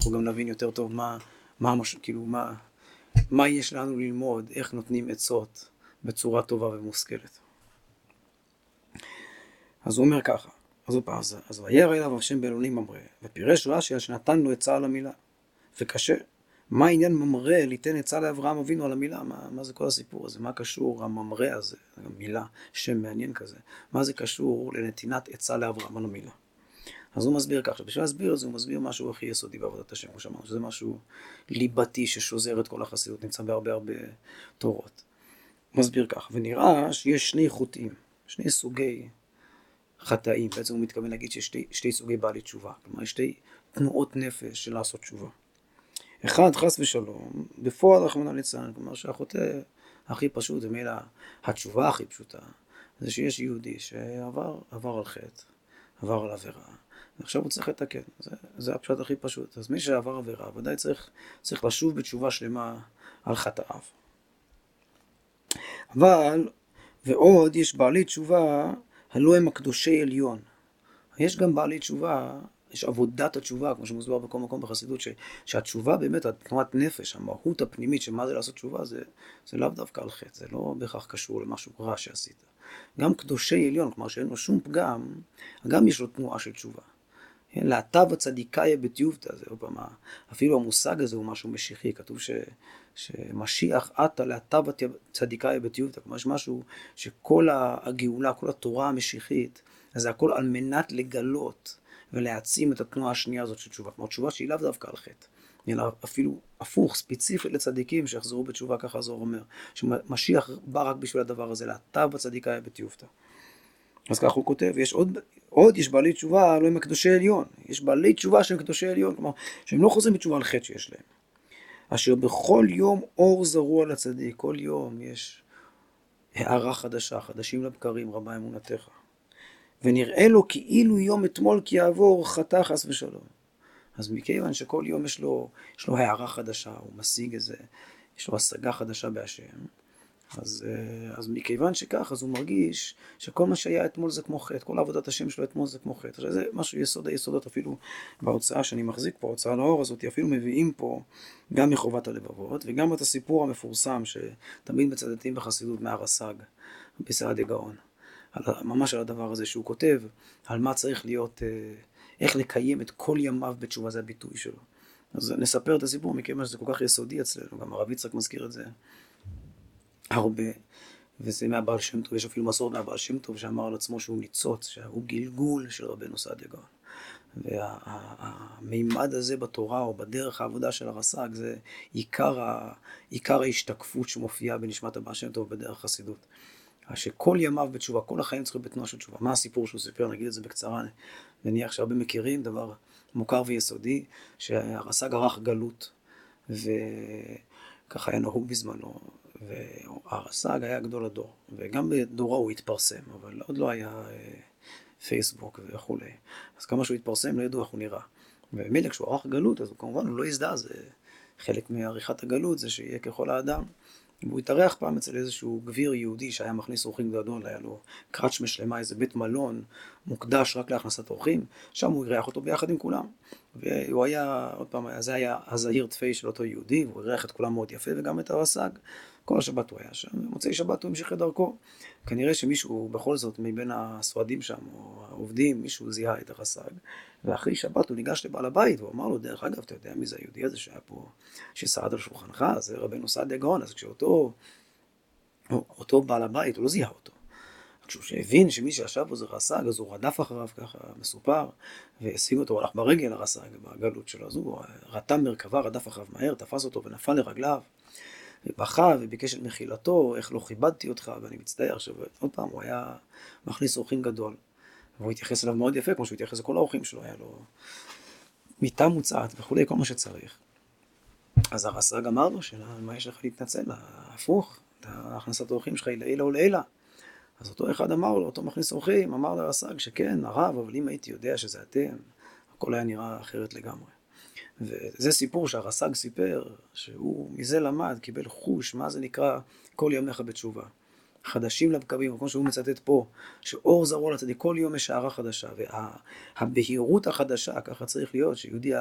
אנחנו גם נבין יותר טוב מה, מה, מש, כאילו, מה, מה יש לנו ללמוד, איך נותנים עצות בצורה טובה ומושכלת. אז הוא אומר ככה, אז הוא פעם, אז וירא אליו השם באלוהים ממרא, ופירש רש"י על שנתן לו עצה על המילה. וקשה. מה העניין ממרא ליתן עצה לאברהם אבינו על המילה? מה, מה זה כל הסיפור הזה? מה קשור הממרא הזה? מילה, שם מעניין כזה. מה זה קשור לנתינת עצה לאברהם על המילה? אז הוא מסביר ככה, בשביל להסביר את זה הוא מסביר משהו הכי יסודי בעבודת השם, כמו שאמרנו, שזה משהו ליבתי ששוזר את כל החסידות, נמצא בהרבה הרבה תורות. הוא מסביר ככה, ונראה שיש שני חוטאים, שני סוגי חטאים, בעצם הוא מתכוון להגיד שיש שתי, שתי סוגי בעלי תשובה, כלומר יש שתי תנועות נפש של לעשות תשובה. אחד, חס ושלום, בפועל רחמנא ליצלן, כלומר שהחוטא הכי פשוט, זה מילא התשובה הכי פשוטה, זה שיש יהודי שעבר על חטא, עבר על עבירה, ועכשיו הוא צריך לתקן, זה, זה הפשט הכי פשוט. אז מי שעבר עבירה, ודאי צריך, צריך לשוב בתשובה שלמה על חטאיו. אבל, ועוד, יש בעלי תשובה, הלא הם הקדושי עליון. יש גם בעלי תשובה יש עבודת התשובה, כמו שמוסבר בכל מקום בחסידות, ש, שהתשובה באמת, התנועת נפש, המהות הפנימית של מה זה לעשות תשובה, זה, זה לאו דווקא על חטא, זה לא בהכרח קשור למשהו רע שעשית. גם קדושי עליון, כלומר שאין לו שום פגם, גם יש לו תנועה של תשובה. כן, להט"ב הצדיקאיה בתיובתא, זה פעם, אפילו המושג הזה הוא משהו משיחי, כתוב ש, שמשיח עתה להט"ב הצדיקאיה בתיובתא, כלומר יש משהו שכל הגאולה, כל התורה המשיחית, זה הכל על מנת לגלות ולהעצים את התנועה השנייה הזאת של תשובה. כלומר, תשובה שהיא לאו דווקא על חטא, אלא אפילו הפוך, ספציפית לצדיקים שיחזרו בתשובה, ככה זוהר אומר, שמשיח בא רק בשביל הדבר הזה, להט"ב בצדיקה היה בתיובתא. אז ככה הוא כותב, יש עוד, עוד יש בעלי תשובה, לא הם קדושי עליון, יש בעלי תשובה שהם קדושי עליון, כלומר, שהם לא חוזרים בתשובה על חטא שיש להם. אשר בכל יום אור זרוע לצדיק, כל יום יש הערה חדשה, חדשים לבקרים, רבה אמונתך. ונראה לו כאילו יום אתמול כי יעבור חטא חס ושלום. אז מכיוון שכל יום יש לו, יש לו הערה חדשה, הוא משיג איזה, יש לו השגה חדשה בהשם, אז, אה, אז מכיוון שכך, אז הוא מרגיש שכל מה שהיה אתמול זה כמו חטא, כל עבודת השם שלו אתמול זה כמו חטא. עכשיו זה משהו יסוד היסודות, אפילו בהוצאה שאני מחזיק פה, ההוצאה לאור הזאת, אפילו מביאים פה גם מחובת הלבבות, וגם את הסיפור המפורסם שתמיד מצטטים בחסידות מהר הסג, בסעדיה גאון. על, ממש על הדבר הזה שהוא כותב, על מה צריך להיות, אה, איך לקיים את כל ימיו בתשובה, זה הביטוי שלו. אז נספר את הסיפור מכיוון שזה כל כך יסודי אצלנו, גם הרב יצחק מזכיר את זה הרבה, וזה מהבעל שם טוב, יש אפילו מסורת מהבעל שם טוב שאמר על עצמו שהוא ניצוץ, שהוא גלגול של רבנו סעדיה גאון. והמימד הזה בתורה או בדרך העבודה של הרס"ג זה עיקר, ה, עיקר ההשתקפות שמופיעה בנשמת הבעל שם טוב בדרך חסידות. שכל ימיו בתשובה, כל החיים צריכים בתנועה של תשובה. מה הסיפור שהוא סיפר? נגיד את זה בקצרה, אני מניח שהרבה מכירים, דבר מוכר ויסודי, שהרס"ג ערך גלות, וככה היה נהוג בזמנו, והרס"ג היה גדול הדור, וגם בדורו הוא התפרסם, אבל עוד לא היה אה, פייסבוק וכולי. אז כמה שהוא התפרסם, לא ידעו איך הוא נראה. ומילא כשהוא ערך גלות, אז הוא כמובן הוא לא הזדהה, זה חלק מעריכת הגלות, זה שיהיה ככל האדם. והוא התארח פעם אצל איזשהו גביר יהודי שהיה מכניס אורחים גדול, היה לו קראצ'מה שלמה, איזה בית מלון מוקדש רק להכנסת אורחים, שם הוא אירח אותו ביחד עם כולם. והוא היה, עוד פעם, זה היה הזהיר תפי של אותו יהודי, והוא אירח את כולם מאוד יפה, וגם את הרס"ג. כל השבת הוא היה שם, ומוצאי שבת הוא המשיך את דרכו. כנראה שמישהו בכל זאת מבין הסועדים שם, או העובדים, מישהו זיהה את הרס"ג, ואחרי שבת הוא ניגש לבעל הבית, והוא אמר לו, דרך אגב, אתה יודע מי זה היהודי הזה שהיה פה, שסעד על שולחנך, זה רבנו סעדיה גאון, אז כשאותו אותו בעל הבית, הוא לא זיהה אותו. כשהוא הבין שמי שישב פה זה רס"ג, אז הוא רדף אחריו ככה, מסופר, והשיג אותו, הלך ברגל לרס"ג בגלות שלו, אז הוא רתם מרכבה, רדף אחריו מהר, תפס אותו ונפל לרגליו. ובכה וביקש את מחילתו, איך לא כיבדתי אותך, ואני מצטער. עכשיו, עוד פעם, הוא היה מכניס אורחים גדול. והוא התייחס אליו מאוד יפה, כמו שהוא התייחס לכל האורחים שלו, היה לו מיטה מוצעת וכולי, כל מה שצריך. אז הרס"ג אמר לו, מה יש לך להתנצל? הפוך, הכנסת האורחים שלך היא לעילה ולעילה. אז אותו אחד אמר לו, אותו מכניס אורחים, אמר לרס"ג שכן, הרב, אבל אם הייתי יודע שזה אתם, הכל היה נראה אחרת לגמרי. וזה סיפור שהרס"ג סיפר, שהוא מזה למד, קיבל חוש, מה זה נקרא כל ימיך בתשובה. חדשים לבקבים, כמו שהוא מצטט פה, שאור זרוע לצדיק, כל יום יש הערה חדשה, והבהירות החדשה, ככה צריך להיות, שיהודי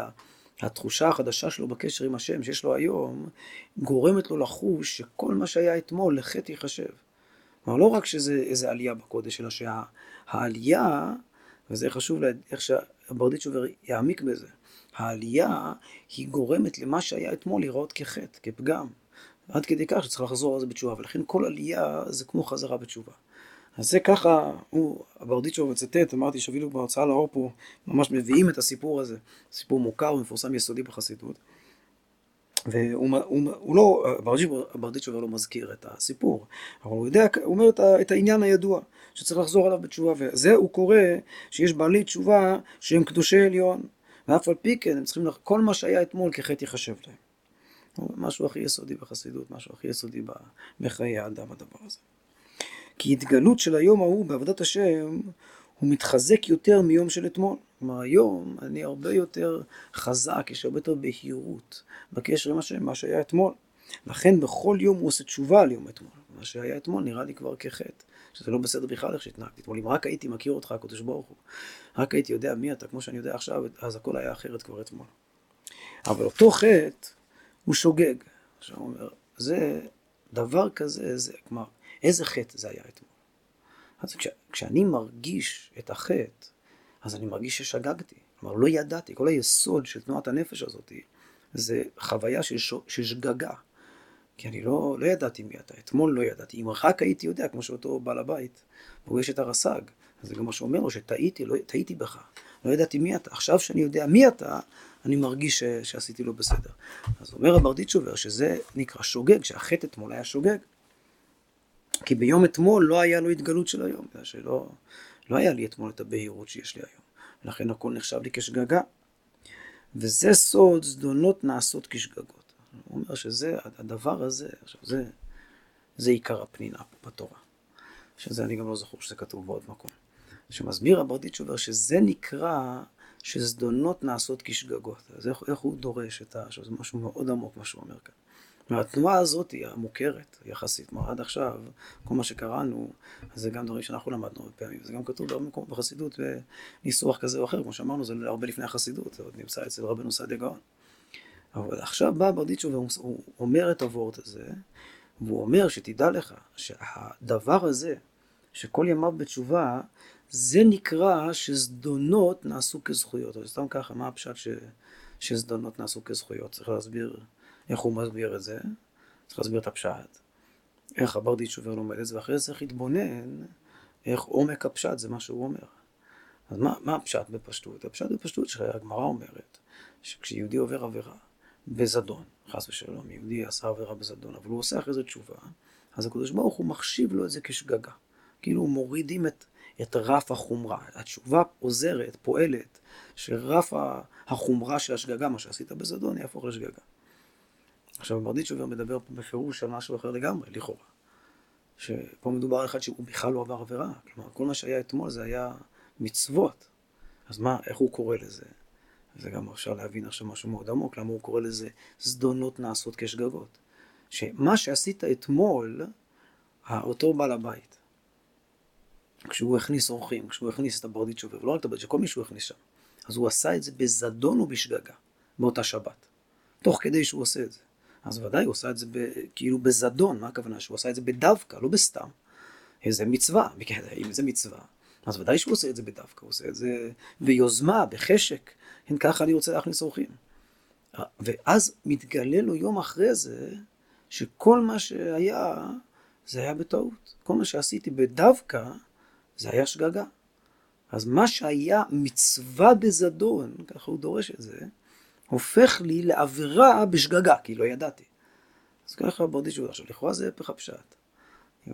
התחושה החדשה שלו בקשר עם השם שיש לו היום, גורמת לו לחוש שכל מה שהיה אתמול לחטא ייחשב. כלומר, לא רק שזה איזה עלייה בקודש, אלא שהעלייה, וזה חשוב איך שהברדיצ'ובר יעמיק בזה, העלייה היא גורמת למה שהיה אתמול להיראות כחטא, כפגם. עד כדי כך שצריך לחזור על זה בתשובה, ולכן כל עלייה זה כמו חזרה בתשובה. אז זה ככה, הוא, הברדיצ'ו מצטט, אמרתי שאפילו בהוצאה לאור פה ממש מביאים את הסיפור הזה, סיפור מוכר ומפורסם יסודי בחסידות. והוא הוא, הוא לא, ברדיצ'ו לא מזכיר את הסיפור, אבל הוא יודע, הוא אומר את, את העניין הידוע, שצריך לחזור עליו בתשובה, וזה הוא קורא שיש בעלי תשובה שהם קדושי עליון, ואף על פי כן הם צריכים, כל מה שהיה אתמול כחטא ייחשב להם. משהו הכי יסודי בחסידות, משהו הכי יסודי בחיי האדם הדבר הזה. כי התגלות של היום ההוא בעבודת השם הוא מתחזק יותר מיום של אתמול. כלומר היום אני הרבה יותר חזק, יש הרבה יותר בהירות בקשר עם השם, מה שהיה אתמול. לכן בכל יום הוא עושה תשובה על יום אתמול. מה שהיה אתמול נראה לי כבר כחטא, שזה לא בסדר בכלל איך שהתנהגתי אתמול. אם רק הייתי מכיר אותך, הקדוש ברוך הוא, רק הייתי יודע מי אתה, כמו שאני יודע עכשיו, אז הכל היה אחרת כבר אתמול. אבל אותו חטא הוא שוגג. עכשיו הוא אומר, זה דבר כזה, זה, כלומר, איזה חטא זה היה אתמול? אז כש, כשאני מרגיש את החטא, אז אני מרגיש ששגגתי. כלומר, לא ידעתי, כל היסוד של תנועת הנפש הזאת זה חוויה של, ש, של שגגה. כי אני לא, לא ידעתי מי אתה, אתמול לא ידעתי. אם רק הייתי יודע, כמו שאותו בעל הבית פוגש את הרס"ג, אז זה גם מה שאומר לו, שטעיתי, לא, טעיתי בך. לא ידעתי מי אתה. עכשיו שאני יודע מי אתה, אני מרגיש ש, שעשיתי לו בסדר. אז אומר הברדיצ'ובר שזה נקרא שוגג, שהחטא אתמול היה שוגג. כי ביום אתמול לא היה לו התגלות של היום, בגלל שלא לא היה לי אתמול את הבהירות שיש לי היום. לכן הכל נחשב לי כשגגה. וזה סוד זדונות נעשות כשגגות. הוא אומר שזה, הדבר הזה, עכשיו זה, זה עיקר הפנינה פה בתורה. שזה אני גם לא זוכר שזה כתוב בעוד מקום. שמסביר הברדיצ'ובר שזה נקרא שזדונות נעשות כשגגות. אז איך, איך הוא דורש את ה... שזה משהו מאוד עמוק מה שהוא אומר כאן. והתנועה הזאת היא המוכרת יחסית, כלומר עד עכשיו, כל מה שקראנו, זה גם דברים שאנחנו למדנו הרבה פעמים, זה גם כתוב בהרבה מקומות בחסידות בניסוח כזה או אחר, כמו שאמרנו, זה הרבה לפני החסידות, זה עוד נמצא אצל רבנו סעדיה גאון. אבל עכשיו בא ברדיצ'ו והוא אומר את הוורט הזה, והוא אומר שתדע לך שהדבר הזה, שכל ימיו בתשובה, זה נקרא שזדונות נעשו כזכויות. או סתם ככה, מה הפשט ש... שזדונות נעשו כזכויות? צריך להסביר איך הוא מסביר את זה, צריך להסביר את הפשט, איך הברדיץ' עובר לומד את זה, ואחרי זה צריך להתבונן איך עומק הפשט זה מה שהוא אומר. אז מה, מה הפשט בפשטות? הפשט בפשטות שהגמרא אומרת, שכשיהודי עובר עבירה בזדון, חס ושלום, יהודי עשה עבירה בזדון, אבל הוא עושה אחרי זה תשובה, אז הקדוש ברוך הוא מחשיב לו את זה כשגגה. כאילו מורידים את, את רף החומרה. התשובה עוזרת, פועלת, שרף החומרה של השגגה, מה שעשית בזדון, יהפוך לשגגה. עכשיו ברדיצ'ובר מדבר פה בפירוש על משהו אחר לגמרי, לכאורה. שפה מדובר על אחד שהוא בכלל לא עבר עבירה. כלומר, כל מה שהיה אתמול זה היה מצוות. אז מה, איך הוא קורא לזה? זה גם אפשר להבין עכשיו משהו מאוד עמוק, למה הוא קורא לזה זדונות נעשות כשגגות. שמה שעשית אתמול, אותו בעל הבית, כשהוא הכניס אורחים, כשהוא הכניס את הברדיצ'ובר, ולא רק את הברדיצ'ובר, כל מי שהוא הכניס שם, אז הוא עשה את זה בזדון ובשגגה, באותה שבת. תוך כדי שהוא עושה את זה. אז ודאי הוא עושה את זה ב, כאילו בזדון, מה הכוונה? שהוא עשה את זה בדווקא, לא בסתם. איזה מצווה, אם זה מצווה, אז ודאי שהוא עושה את זה בדווקא, הוא עושה את זה ביוזמה, בחשק. כן, ככה אני רוצה להכניס אורחים. ואז מתגלה לו יום אחרי זה, שכל מה שהיה, זה היה בטעות. כל מה שעשיתי בדווקא, זה היה שגגה. אז מה שהיה מצווה בזדון, ככה הוא דורש את זה, הופך לי לעבירה בשגגה, כי לא ידעתי. אז ככה ברדישו, עכשיו לכאורה זה הפך הפשט.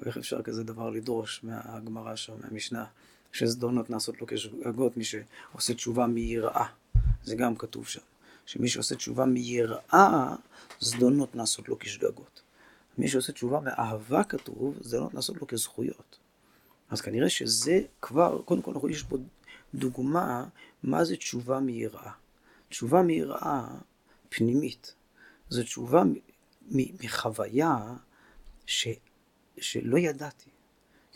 איך אפשר כזה דבר לדרוש מהגמרא שם, מהמשנה, שזדונות נעשות לו כשגגות, מי שעושה תשובה מיראה. זה גם כתוב שם. שמי שעושה תשובה מיראה, זדונות נעשות לו כשגגות. מי שעושה תשובה מאהבה כתוב, זדונות נעשות לו כזכויות. אז כנראה שזה כבר, קודם כל יש פה דוגמה מה זה תשובה מיראה. תשובה מיראה פנימית. זו תשובה מחוויה ש, שלא ידעתי.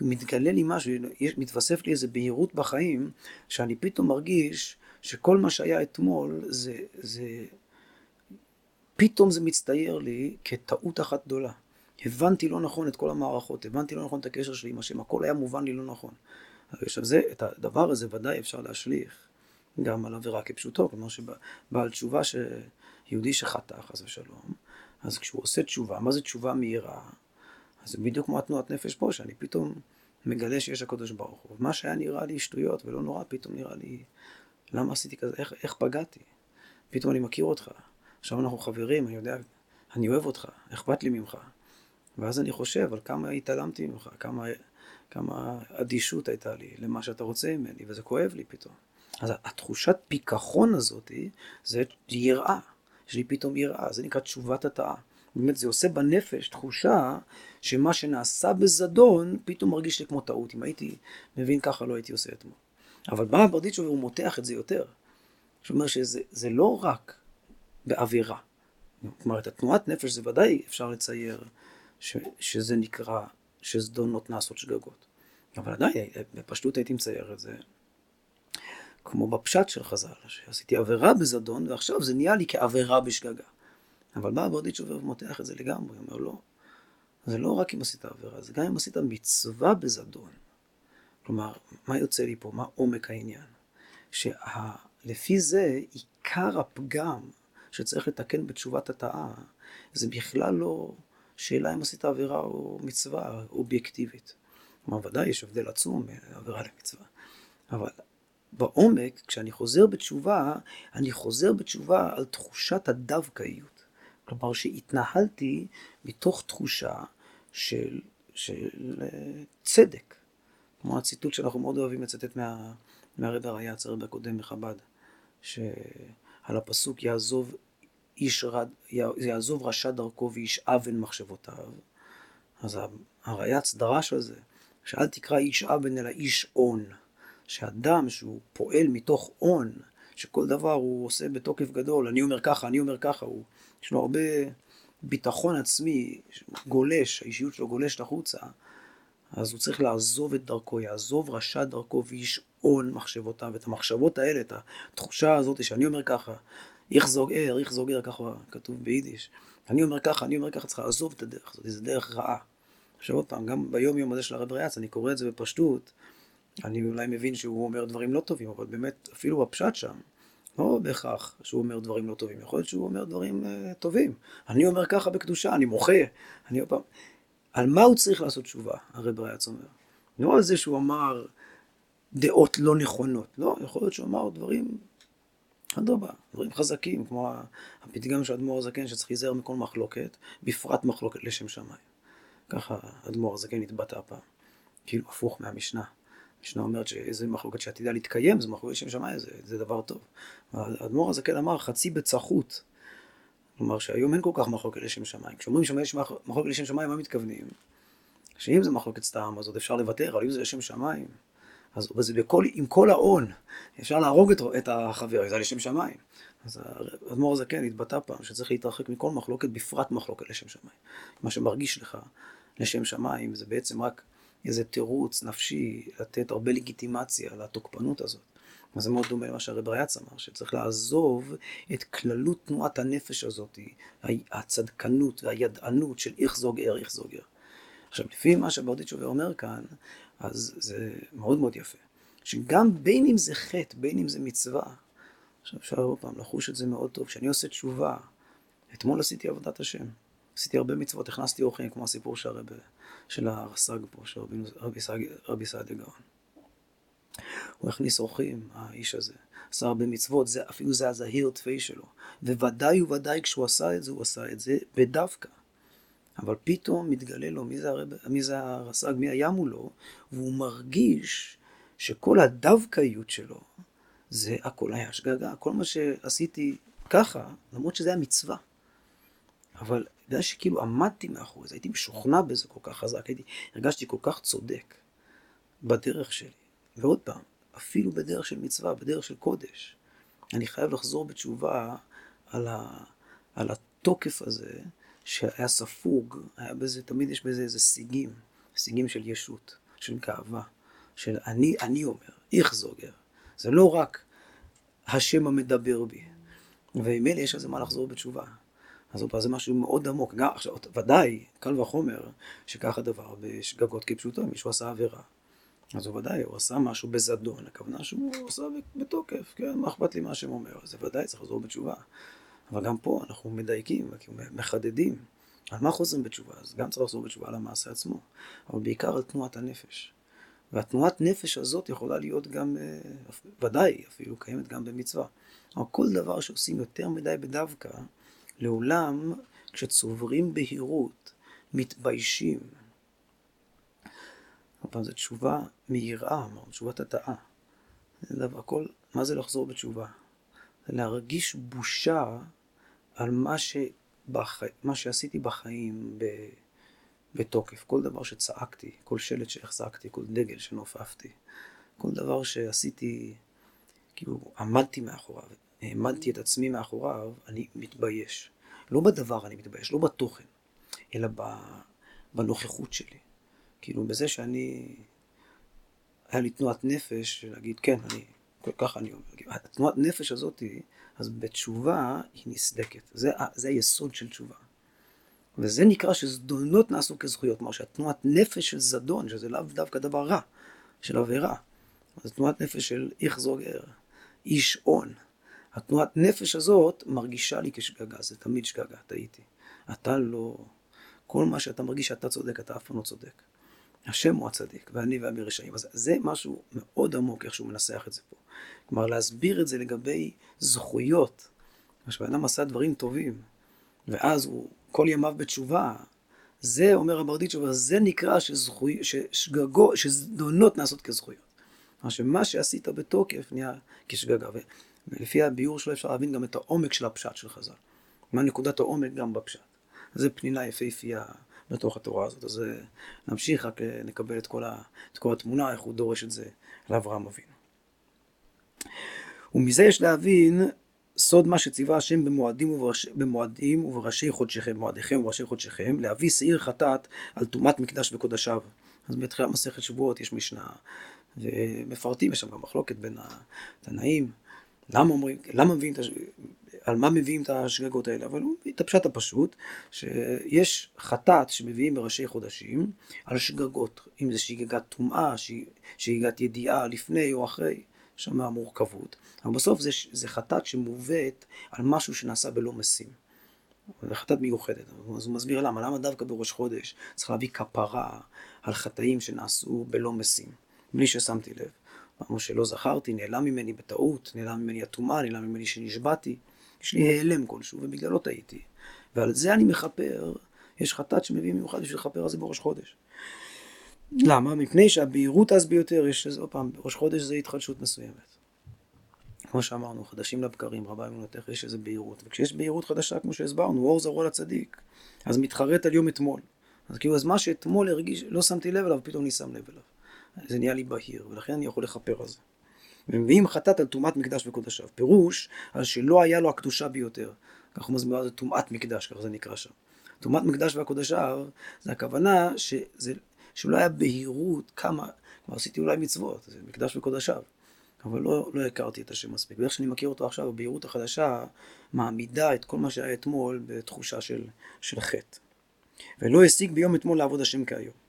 מתגלה לי משהו, מתווסף לי איזו בהירות בחיים, שאני פתאום מרגיש שכל מה שהיה אתמול זה, זה, פתאום זה מצטייר לי כטעות אחת גדולה. הבנתי לא נכון את כל המערכות, הבנתי לא נכון את הקשר שלי עם השם, הכל היה מובן לי לא נכון. עכשיו זה, את הדבר הזה ודאי אפשר להשליך גם על עבירה כפשוטו, כלומר שבעל תשובה שיהודי שחטא חס ושלום, אז כשהוא עושה תשובה, מה זה תשובה מהירה? אז זה בדיוק כמו התנועת נפש פה, שאני פתאום מגלה שיש הקדוש ברוך הוא. מה שהיה נראה לי שטויות ולא נורא, פתאום נראה לי, למה עשיתי כזה, איך, איך פגעתי? פתאום אני מכיר אותך, עכשיו אנחנו חברים, אני יודע, אני אוהב אותך, אכפת לי ממך. ואז אני חושב על כמה התעלמתי ממך, כמה, כמה אדישות הייתה לי למה שאתה רוצה ממני, וזה כואב לי פתאום. אז התחושת פיכחון הזאת, זה יראה. יש לי פתאום יראה, זה נקרא תשובת התאה. באמת זה עושה בנפש תחושה שמה שנעשה בזדון פתאום מרגיש לי כמו טעות. אם הייתי מבין ככה לא הייתי עושה אתמול. אבל בא ברדיצ'וב והוא מותח את זה יותר. זאת אומרת שזה לא רק בעבירה. כלומר, את התנועת נפש זה ודאי אפשר לצייר ש, שזה נקרא שזדונות נעשות שגגות. אבל עדיין, בפשטות הייתי מצייר את זה כמו בפשט של חז"ל, שעשיתי עבירה בזדון, ועכשיו זה נהיה לי כעבירה בשגגה. אבל בא ברדיצ'וב ומותח את זה לגמרי, הוא אומר לא, זה לא רק אם עשית עבירה, זה גם אם עשית מצווה בזדון. כלומר, מה יוצא לי פה? מה עומק העניין? שלפי זה עיקר הפגם שצריך לתקן בתשובת התאה, זה בכלל לא שאלה אם עשית עבירה או מצווה אובייקטיבית. כלומר, ודאי יש הבדל עצום בין עבירה למצווה. אבל בעומק, כשאני חוזר בתשובה, אני חוזר בתשובה על תחושת הדווקאיות. כלומר, שהתנהלתי מתוך תחושה של, של אה, צדק. כמו הציטוט שאנחנו מאוד אוהבים לצטט מה, מהרד הרייץ, הרב הקודם מחב"ד, שעל הפסוק יעזוב איש רד, יעזוב רשע דרכו ואיש אבן מחשבותיו. אז הרייץ דרש על זה, שאל תקרא איש אבן אלא איש און. שאדם שהוא פועל מתוך און, שכל דבר הוא עושה בתוקף גדול, אני אומר ככה, אני אומר ככה, הוא, יש לו הרבה ביטחון עצמי, גולש, האישיות שלו גולשת החוצה, אז הוא צריך לעזוב את דרכו, יעזוב רשע דרכו ואיש און מחשבותיו, את המחשבות האלה, את התחושה הזאת שאני אומר ככה, איך זוגר, איך זוגר, ככה כתוב ביידיש. אני אומר ככה, אני אומר ככה, צריך לעזוב את הדרך הזאת, זו דרך רעה. עכשיו עוד פעם, גם ביום יום הזה של הרב ריאץ, אני קורא את זה בפשטות, אני אולי מבין שהוא אומר דברים לא טובים, אבל באמת, אפילו בפשט שם, לא בהכרח שהוא אומר דברים לא טובים, יכול להיות שהוא אומר דברים uh, טובים. אני אומר ככה בקדושה, אני מוחה, אני עוד פעם... על מה הוא צריך לעשות תשובה, הרב ריאץ אומר? לא על זה שהוא אמר דעות לא נכונות, לא, יכול להיות שהוא אמר דברים, אדרבה, דברים חזקים, כמו הפתגם של אדמו"ר הזקן שצריך להיזהר מכל מחלוקת, בפרט מחלוקת לשם שמיים. ככה אדמו"ר הזקן התבטא פעם, כאילו הפוך מהמשנה. המשנה אומרת שאיזה מחלוקת שעתידה להתקיים, זה מחלוקת לשם שמיים, זה, זה דבר טוב. האדמו"ר הזקן אמר חצי בצחות. כלומר שהיום אין כל כך מחלוקת לשם שמיים. כשאומרים שיש מחלוקת לשם שמיים, מה מתכוונים? שאם זה מחלוקת סתם, אז עוד אפשר לוותר, אבל אם זה לשם שמיים, אז זה בכל, עם כל ההון, אפשר להרוג את, את החבר, זה לשם שמיים. אז האדמו"ר הזקן התבטא פעם שצריך להתרחק מכל מחלוקת, בפרט מחלוקת לשם שמיים. מה שמרגיש לך לשם שמיים זה בעצם רק איזה תירוץ נפשי לתת הרבה לגיטימציה לתוקפנות הזאת. אז זה מאוד דומה למה שהרב ריאץ אמר, שצריך לעזוב את כללות תנועת הנפש הזאת, הצדקנות והידענות של איך זוגר, איך זוגר. עכשיו, לפי מה שברדיצ'ובר אומר כאן, אז זה מאוד מאוד יפה. שגם בין אם זה חטא, בין אם זה מצווה, עכשיו אפשר עוד פעם לחוש את זה מאוד טוב. כשאני עושה תשובה, אתמול עשיתי עבודת השם. עשיתי הרבה מצוות, הכנסתי אורחים, כמו הסיפור של הרב, של הרס"ג פה, של רבי, רבי סעדיה גאון. הוא הכניס אורחים, האיש הזה. עשה הרבה מצוות, זה, אפילו זה הזהיר תפי שלו. וודאי וודאי כשהוא עשה את זה, הוא עשה את זה בדווקא. אבל פתאום מתגלה לו מי זה, הרב, מי זה הרס"ג, מי היה מולו, והוא מרגיש שכל הדווקאיות שלו, זה הכל היה שגגה. כל מה שעשיתי ככה, למרות שזה היה מצווה. אבל בגלל שכאילו עמדתי מאחורי זה, הייתי משוכנע בזה כל כך חזק, הייתי, הרגשתי כל כך צודק בדרך שלי. ועוד פעם, אפילו בדרך של מצווה, בדרך של קודש, אני חייב לחזור בתשובה על, ה, על התוקף הזה שהיה ספוג, היה בזה, תמיד יש בזה איזה סיגים, סיגים של ישות, של גאווה, של אני, אני אומר, איך זוגר. זה לא רק השם המדבר בי. ועם אלה יש על זה מה לחזור בתשובה. אז זה משהו מאוד עמוק. גם, עכשיו, ודאי, קל וחומר, שכך הדבר בשגגות כפשוטו, אם מישהו עשה עבירה. אז הוא ודאי, הוא עשה משהו בזדון, הכוונה שהוא עשה בתוקף, כן, מה אכפת לי מה השם אומר, זה ודאי צריך לחזור בתשובה. אבל גם פה אנחנו מדייקים, מחדדים. על מה חוזרים בתשובה? אז גם צריך לחזור בתשובה על המעשה עצמו, אבל בעיקר על תנועת הנפש. והתנועת נפש הזאת יכולה להיות גם, אה, ודאי אפילו קיימת גם במצווה. אבל כל דבר שעושים יותר מדי בדווקא, לעולם כשצוברים בהירות, מתביישים. הפעם זו תשובה מיראה, אמרנו, תשובת התאה. זה דבר, הכל, מה זה לחזור בתשובה? זה להרגיש בושה על מה, שבח... מה שעשיתי בחיים ב... בתוקף. כל דבר שצעקתי, כל שלט שהחזקתי, כל דגל שנופפתי, כל דבר שעשיתי, כאילו עמדתי מאחוריו, העמדתי את עצמי מאחוריו, אני מתבייש. לא בדבר אני מתבייש, לא בתוכן, אלא בנוכחות שלי. כאילו בזה שאני, היה לי תנועת נפש להגיד, כן, אני, ככה אני אומר. התנועת נפש הזאת, אז בתשובה היא נסדקת. זה, זה היסוד של תשובה. וזה נקרא שזדונות נעשו כזכויות. כלומר שהתנועת נפש של זדון, שזה לאו דווקא דבר רע, של עבירה. זו תנועת נפש של איך זוגר, איש און. התנועת נפש הזאת מרגישה לי כשגגה, זה תמיד שגגה, טעיתי. אתה לא... כל מה שאתה מרגיש שאתה צודק, אתה אף פעם לא צודק. השם הוא הצדיק, ואני ואמיר רשעים. אז זה משהו מאוד עמוק, איך שהוא מנסח את זה פה. כלומר, להסביר את זה לגבי זכויות. כשבן עשה דברים טובים, ואז הוא כל ימיו בתשובה, זה, אומר הברדיצ'וב, זה נקרא שזכוי, ששגגו, שזדונות נעשות כזכויות. כלומר, שמה שעשית בתוקף נהיה כשגגה. ולפי הביאור שלו אפשר להבין גם את העומק של הפשט של חז"ל. מה נקודת העומק גם בפשט. זה פנינה יפהפייה בתוך התורה הזאת. אז אה, נמשיך, רק אה, נקבל את כל, ה, את כל התמונה, איך הוא דורש את זה לאברהם אבינו. ומזה יש להבין סוד מה שציווה השם במועדים, ובראש, במועדים ובראשי חודשיכם, מועדיכם ובראשי חודשיכם, להביא שעיר חטאת על טומאת מקדש וקודשיו. אז בתחילת מסכת שבועות יש משנה, ומפרטים, יש שם גם מחלוקת בין התנאים. למה אומרים, למה מביאים את, על מה מביאים את השגגות האלה? אבל הוא מביא את הפשט הפשוט, שיש חטאת שמביאים בראשי חודשים על שגגות, אם זה שגגת טומאה, שגגת ידיעה לפני או אחרי, שם המורכבות, אבל בסוף זה, זה חטאת שמובאת על משהו שנעשה בלא משים. זו חטאת מיוחדת, אז הוא מסביר למה, למה דווקא בראש חודש צריך להביא כפרה על חטאים שנעשו בלא משים, בלי ששמתי לב. אמרו שלא זכרתי, נעלם ממני בטעות, נעלם ממני הטומאה, נעלם ממני שנשבעתי. יש לי העלם כלשהו, ובגללו טעיתי. ועל זה אני מכפר, יש חטאת שמביא מיוחד בשביל לכפר על זה בראש חודש. למה? מפני שהבהירות אז ביותר, יש איזה, עוד פעם, ראש חודש זה התחדשות מסוימת. כמו שאמרנו, חדשים לבקרים, רבה אמונתך, יש איזה בהירות. וכשיש בהירות חדשה, כמו שהסברנו, אור זרוע לצדיק, אז מתחרט על יום אתמול. אז כאילו, אז מה שאתמול הרגיש, לא שמתי לב אליו, פתאום אני שם לב אליו. זה נהיה לי בהיר, ולכן אני יכול לכפר על זה. ומביאים חטאת על טומאת מקדש וקודשיו. פירוש על שלא היה לו הקדושה ביותר. כך הוא מסביר זה טומאת מקדש, ככה זה נקרא שם. טומאת מקדש והקודשיו, זה הכוונה שזה, שלא היה בהירות כמה, כבר עשיתי אולי מצוות, זה מקדש וקודשיו. אבל לא, לא הכרתי את השם מספיק. ואיך שאני מכיר אותו עכשיו, הבהירות החדשה מעמידה את כל מה שהיה אתמול בתחושה של, של חטא. ולא השיג ביום אתמול לעבוד השם כהיום.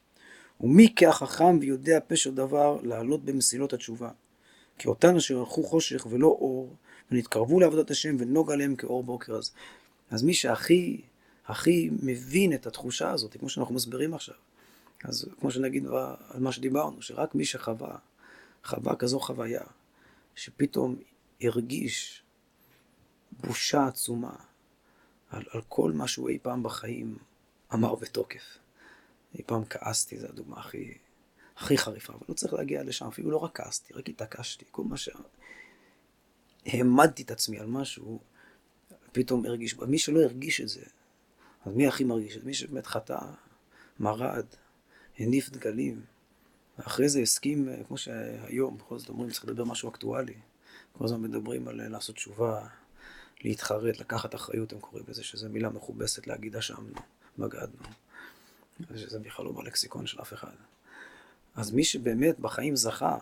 ומי כהחכם ויודע פשר דבר לעלות במסילות התשובה. כי אותן אשר הלכו חושך ולא אור, ונתקרבו לעבודת השם ונוג עליהם כאור בוקר. אז, אז מי שהכי, הכי מבין את התחושה הזאת, כמו שאנחנו מסבירים עכשיו, אז כמו שנגיד על מה שדיברנו, שרק מי שחווה, חווה כזו חוויה, שפתאום הרגיש בושה עצומה על, על כל מה שהוא אי פעם בחיים אמר בתוקף. אי פעם כעסתי, זו הדוגמה הכי, הכי חריפה, אבל לא צריך להגיע לשם, אפילו לא רק כעסתי, רק התעקשתי, כל מה ש... העמדתי את עצמי על משהו, פתאום הרגיש, מי שלא הרגיש את זה, אז מי הכי מרגיש את זה? מי שבאמת חטא, מרד, הניף דגלים, ואחרי זה הסכים, כמו שהיום, בכל זאת אומרים, צריך לדבר משהו אקטואלי. כל הזמן מדברים על לעשות תשובה, להתחרט, לקחת אחריות, הם קוראים לזה, שזו מילה מכובסת להגיד אשמנו, בגדנו. שזה בכלל לא בלקסיקון של אף אחד. אז מי שבאמת בחיים זכה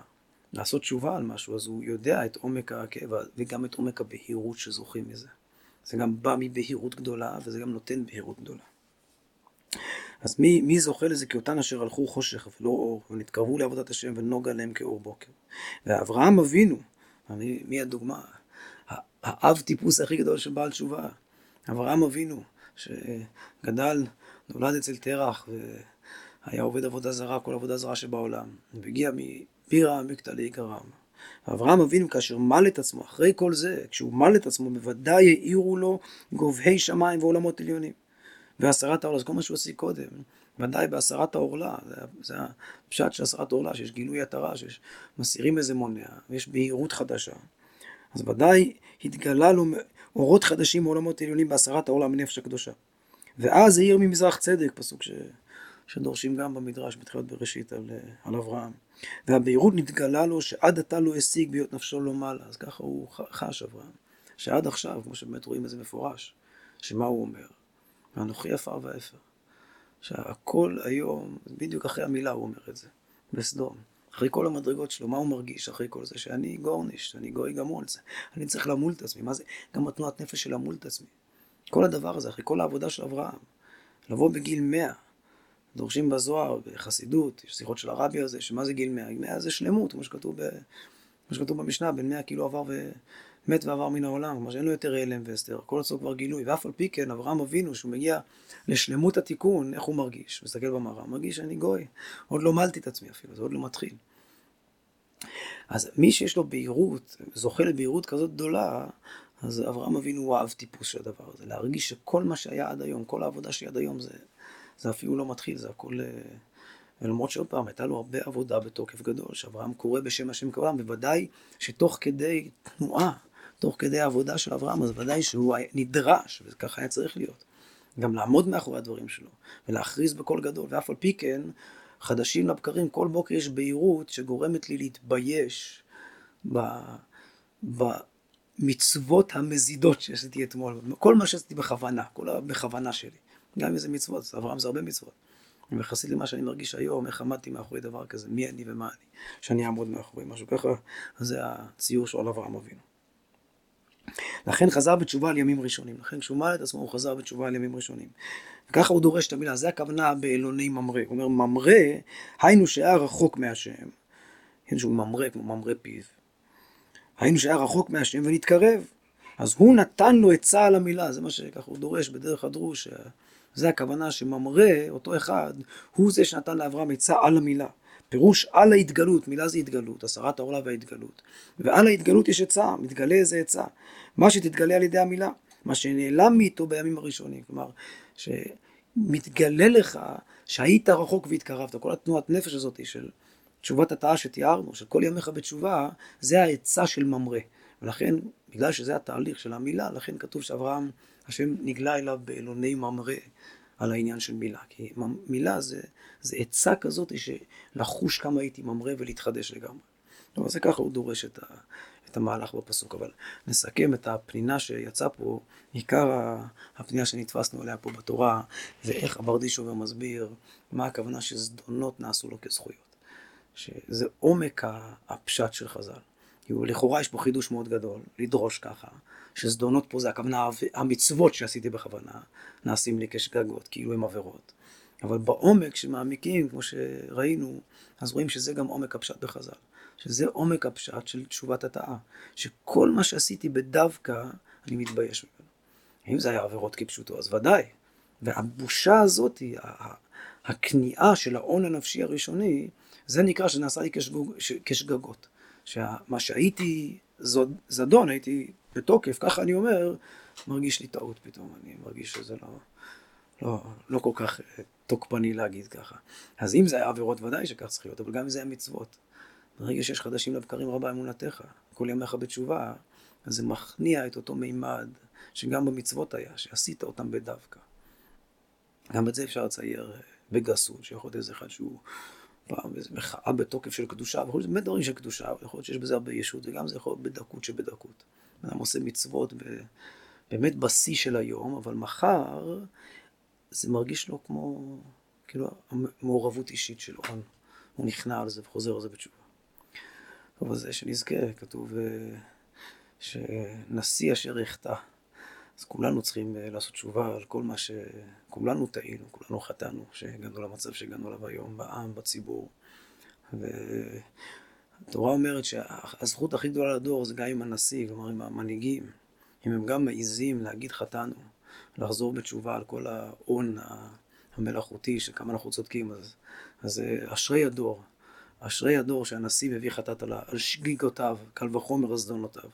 לעשות תשובה על משהו, אז הוא יודע את עומק הכאב וגם את עומק הבהירות שזוכים מזה. זה גם בא מבהירות גדולה, וזה גם נותן בהירות גדולה. אז מי, מי זוכה לזה? כי אותן אשר הלכו חושך ולא אור, ונתקרבו לעבודת השם ונוגה להם כאור בוקר. ואברהם אבינו, אני, מי הדוגמה? האב טיפוס הכי גדול של בעל תשובה. אברהם אבינו, שגדל, נולד אצל תרח, והיה עובד עבודה זרה, כל עבודה זרה שבעולם. והגיע מבירה עמקתא לעיקרם. אברהם אבינו כאשר מל את עצמו, אחרי כל זה, כשהוא מל את עצמו, בוודאי העירו לו גובהי שמיים ועולמות עליונים. והסרת העורלה, זה כל מה שהוא עושה קודם, ודאי בהסרת העורלה, זה, זה הפשט של הסרת העורלה, שיש גילוי התרה, שיש מסירים איזה מונע, ויש בהירות חדשה. אז ודאי התגלה לו אורות חדשים מעולמות עליונים בהסרת העורלה מנפש הקדושה. ואז העיר ממזרח צדק, פסוק ש, שדורשים גם במדרש בתחילת בראשית על, על אברהם. והבהירות נתגלה לו שעד עתה לא השיג בהיות נפשו לא מעלה, אז ככה הוא חש אברהם. שעד עכשיו, כמו שבאמת רואים את זה מפורש, שמה הוא אומר? ואנוכי עפר ואפר. שהכל היום, בדיוק אחרי המילה הוא אומר את זה, בסדום. אחרי כל המדרגות שלו, מה הוא מרגיש אחרי כל זה? שאני גורניש, שאני גוי גמול, אני צריך למול את עצמי. מה זה? גם התנועת נפש של למול את עצמי. כל הדבר הזה, אחרי כל העבודה של אברהם, לבוא בגיל מאה, דורשים בזוהר, בחסידות, יש שיחות של הרבי הזה, שמה זה גיל מאה? גיל מאה זה שלמות, כמו שכתוב, ב... כמו שכתוב במשנה, בן מאה כאילו עבר ו... מת ועבר מן העולם, כלומר שאין לו יותר הלם והסתר, הכל אצלו כבר גילוי, ואף על פי כן אברהם אבינו, שהוא מגיע לשלמות התיקון, איך הוא מרגיש? מסתכל במראה, מרגיש שאני גוי, עוד לא מלתי את עצמי אפילו, זה עוד לא מתחיל. אז מי שיש לו בהירות, זוכה לבהירות כזאת גדולה, אז אברהם אבינו הוא האב טיפוס של הדבר הזה, להרגיש שכל מה שהיה עד היום, כל העבודה שהיא עד היום, זה, זה אפילו לא מתחיל, זה הכל... אה, ולמרות שעוד פעם, הייתה לו הרבה עבודה בתוקף גדול, שאברהם קורא בשם השם כעולם, בוודאי שתוך כדי תנועה, תוך כדי העבודה של אברהם, אז ודאי שהוא נדרש, וככה היה צריך להיות. גם לעמוד מאחורי הדברים שלו, ולהכריז בקול גדול, ואף על פי כן, חדשים לבקרים, כל בוקר יש בהירות שגורמת לי להתבייש ב... במצוות המזידות שעשיתי אתמול, כל מה שעשיתי בכוונה, כל הבכוונה שלי, גם איזה מצוות, אברהם זה הרבה מצוות. יחסית למה שאני מרגיש היום, איך עמדתי מאחורי דבר כזה, מי אני ומה אני, שאני אעמוד מאחורי משהו ככה, זה הציור של אברהם אבינו. לכן חזר בתשובה על ימים ראשונים. לכן כשהוא מעל את עצמו הוא חזר בתשובה על ימים ראשונים. וככה הוא דורש את המילה, זה הכוונה באלוני ממרא. הוא אומר ממרא, היינו שהיה רחוק מהשם. כן, שהוא ממרא כמו ממרא פיו. היינו שהיה רחוק מהשם ונתקרב. אז הוא נתן לו עצה על המילה, זה מה שככה הוא דורש בדרך הדרוש. זה הכוונה שממרא, אותו אחד, הוא זה שנתן לאברהם עצה על המילה. פירוש על ההתגלות, מילה זה התגלות, הסרת העולה וההתגלות. ועל ההתגלות יש עצה, מתגלה איזה עצה. מה שתתגלה על ידי המילה, מה שנעלם מאיתו בימים הראשונים. כלומר, שמתגלה לך שהיית רחוק והתקרבת. כל התנועת נפש הזאת של תשובת התאה שתיארנו, של כל ימיך בתשובה, זה העצה של ממרא. ולכן, בגלל שזה התהליך של המילה, לכן כתוב שאברהם, השם נגלה אליו באלוני ממרא. על העניין של מילה. כי מילה זה, זה עצה כזאת שלחוש כמה הייתי ממרא ולהתחדש לגמרי. אבל זה ככה הוא דורש את, ה, את המהלך בפסוק. אבל נסכם את הפנינה שיצאה פה, עיקר הפנינה שנתפסנו עליה פה בתורה, זה איך הברדישוב מסביר מה הכוונה שזדונות נעשו לו כזכויות. שזה עומק הפשט של חז"ל. לכאורה יש פה חידוש מאוד גדול, לדרוש ככה, שזדונות פה זה הכוונה, המצוות שעשיתי בכוונה, נעשים לי כשגגות, כאילו הם עבירות. אבל בעומק שמעמיקים, כמו שראינו, אז רואים שזה גם עומק הפשט בחז"ל. שזה עומק הפשט של תשובת התאה. שכל מה שעשיתי בדווקא, אני מתבייש ממנו. אם זה היה עבירות כפשוטו, אז ודאי. והבושה הזאת, הכניעה של ההון הנפשי הראשוני, זה נקרא שנעשה לי כשגגות. שמה שהייתי זדון, הייתי בתוקף, ככה אני אומר, מרגיש לי טעות פתאום, אני מרגיש שזה לא, לא, לא כל כך אה, תוקפני להגיד ככה. אז אם זה היה עבירות ודאי שכך צריך להיות, אבל גם אם זה היה מצוות. ברגע שיש חדשים לבקרים רבה אמונתך, כל ימיך בתשובה, אז זה מכניע את אותו מימד שגם במצוות היה, שעשית אותם בדווקא. גם את זה אפשר לצייר אה, בגסות, שיכול להיות איזה אחד שהוא פעם איזו מחאה בתוקף של קדושה, ויכול להיות באמת דברים של קדושה, ויכול להיות שיש בזה הרבה ישות, וגם זה יכול להיות בדקות שבדקות. אדם עושה מצוות ב, באמת בשיא של היום, אבל מחר זה מרגיש לו כמו, כאילו, מעורבות אישית שלו. הוא נכנע על זה וחוזר על זה בתשובה. טוב, אז זה שנזכה, כתוב אה, שנשיא אשר יחטא, אז כולנו צריכים לעשות תשובה על כל מה ש... כולנו טעינו, כולנו חטאנו, שהגענו למצב שהגענו אליו היום, בעם, בציבור. והתורה אומרת שהזכות הכי גדולה לדור זה גם עם הנשיא, כלומר עם המנהיגים. אם הם גם מעיזים להגיד חטאנו, לחזור בתשובה על כל ההון המלאכותי, שכמה אנחנו צודקים, אז, אז אשרי הדור. אשרי הדור שהנשיא מביא חטאת על, שגיגותיו, קל וחומר זדונותיו.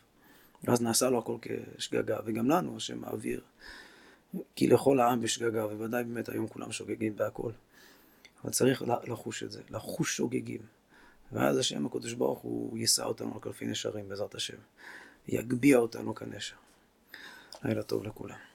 ואז נעשה לו הכל כשגגה, וגם לנו השם מעביר. כי לכל העם בשגגה, ובוודאי באמת היום כולם שוגגים בהכל. אבל צריך לחוש את זה, לחוש שוגגים. ואז השם הקדוש ברוך הוא יישא אותנו על כלפי נשרים בעזרת השם. יגביה אותנו כנשר. לילה טוב לכולם.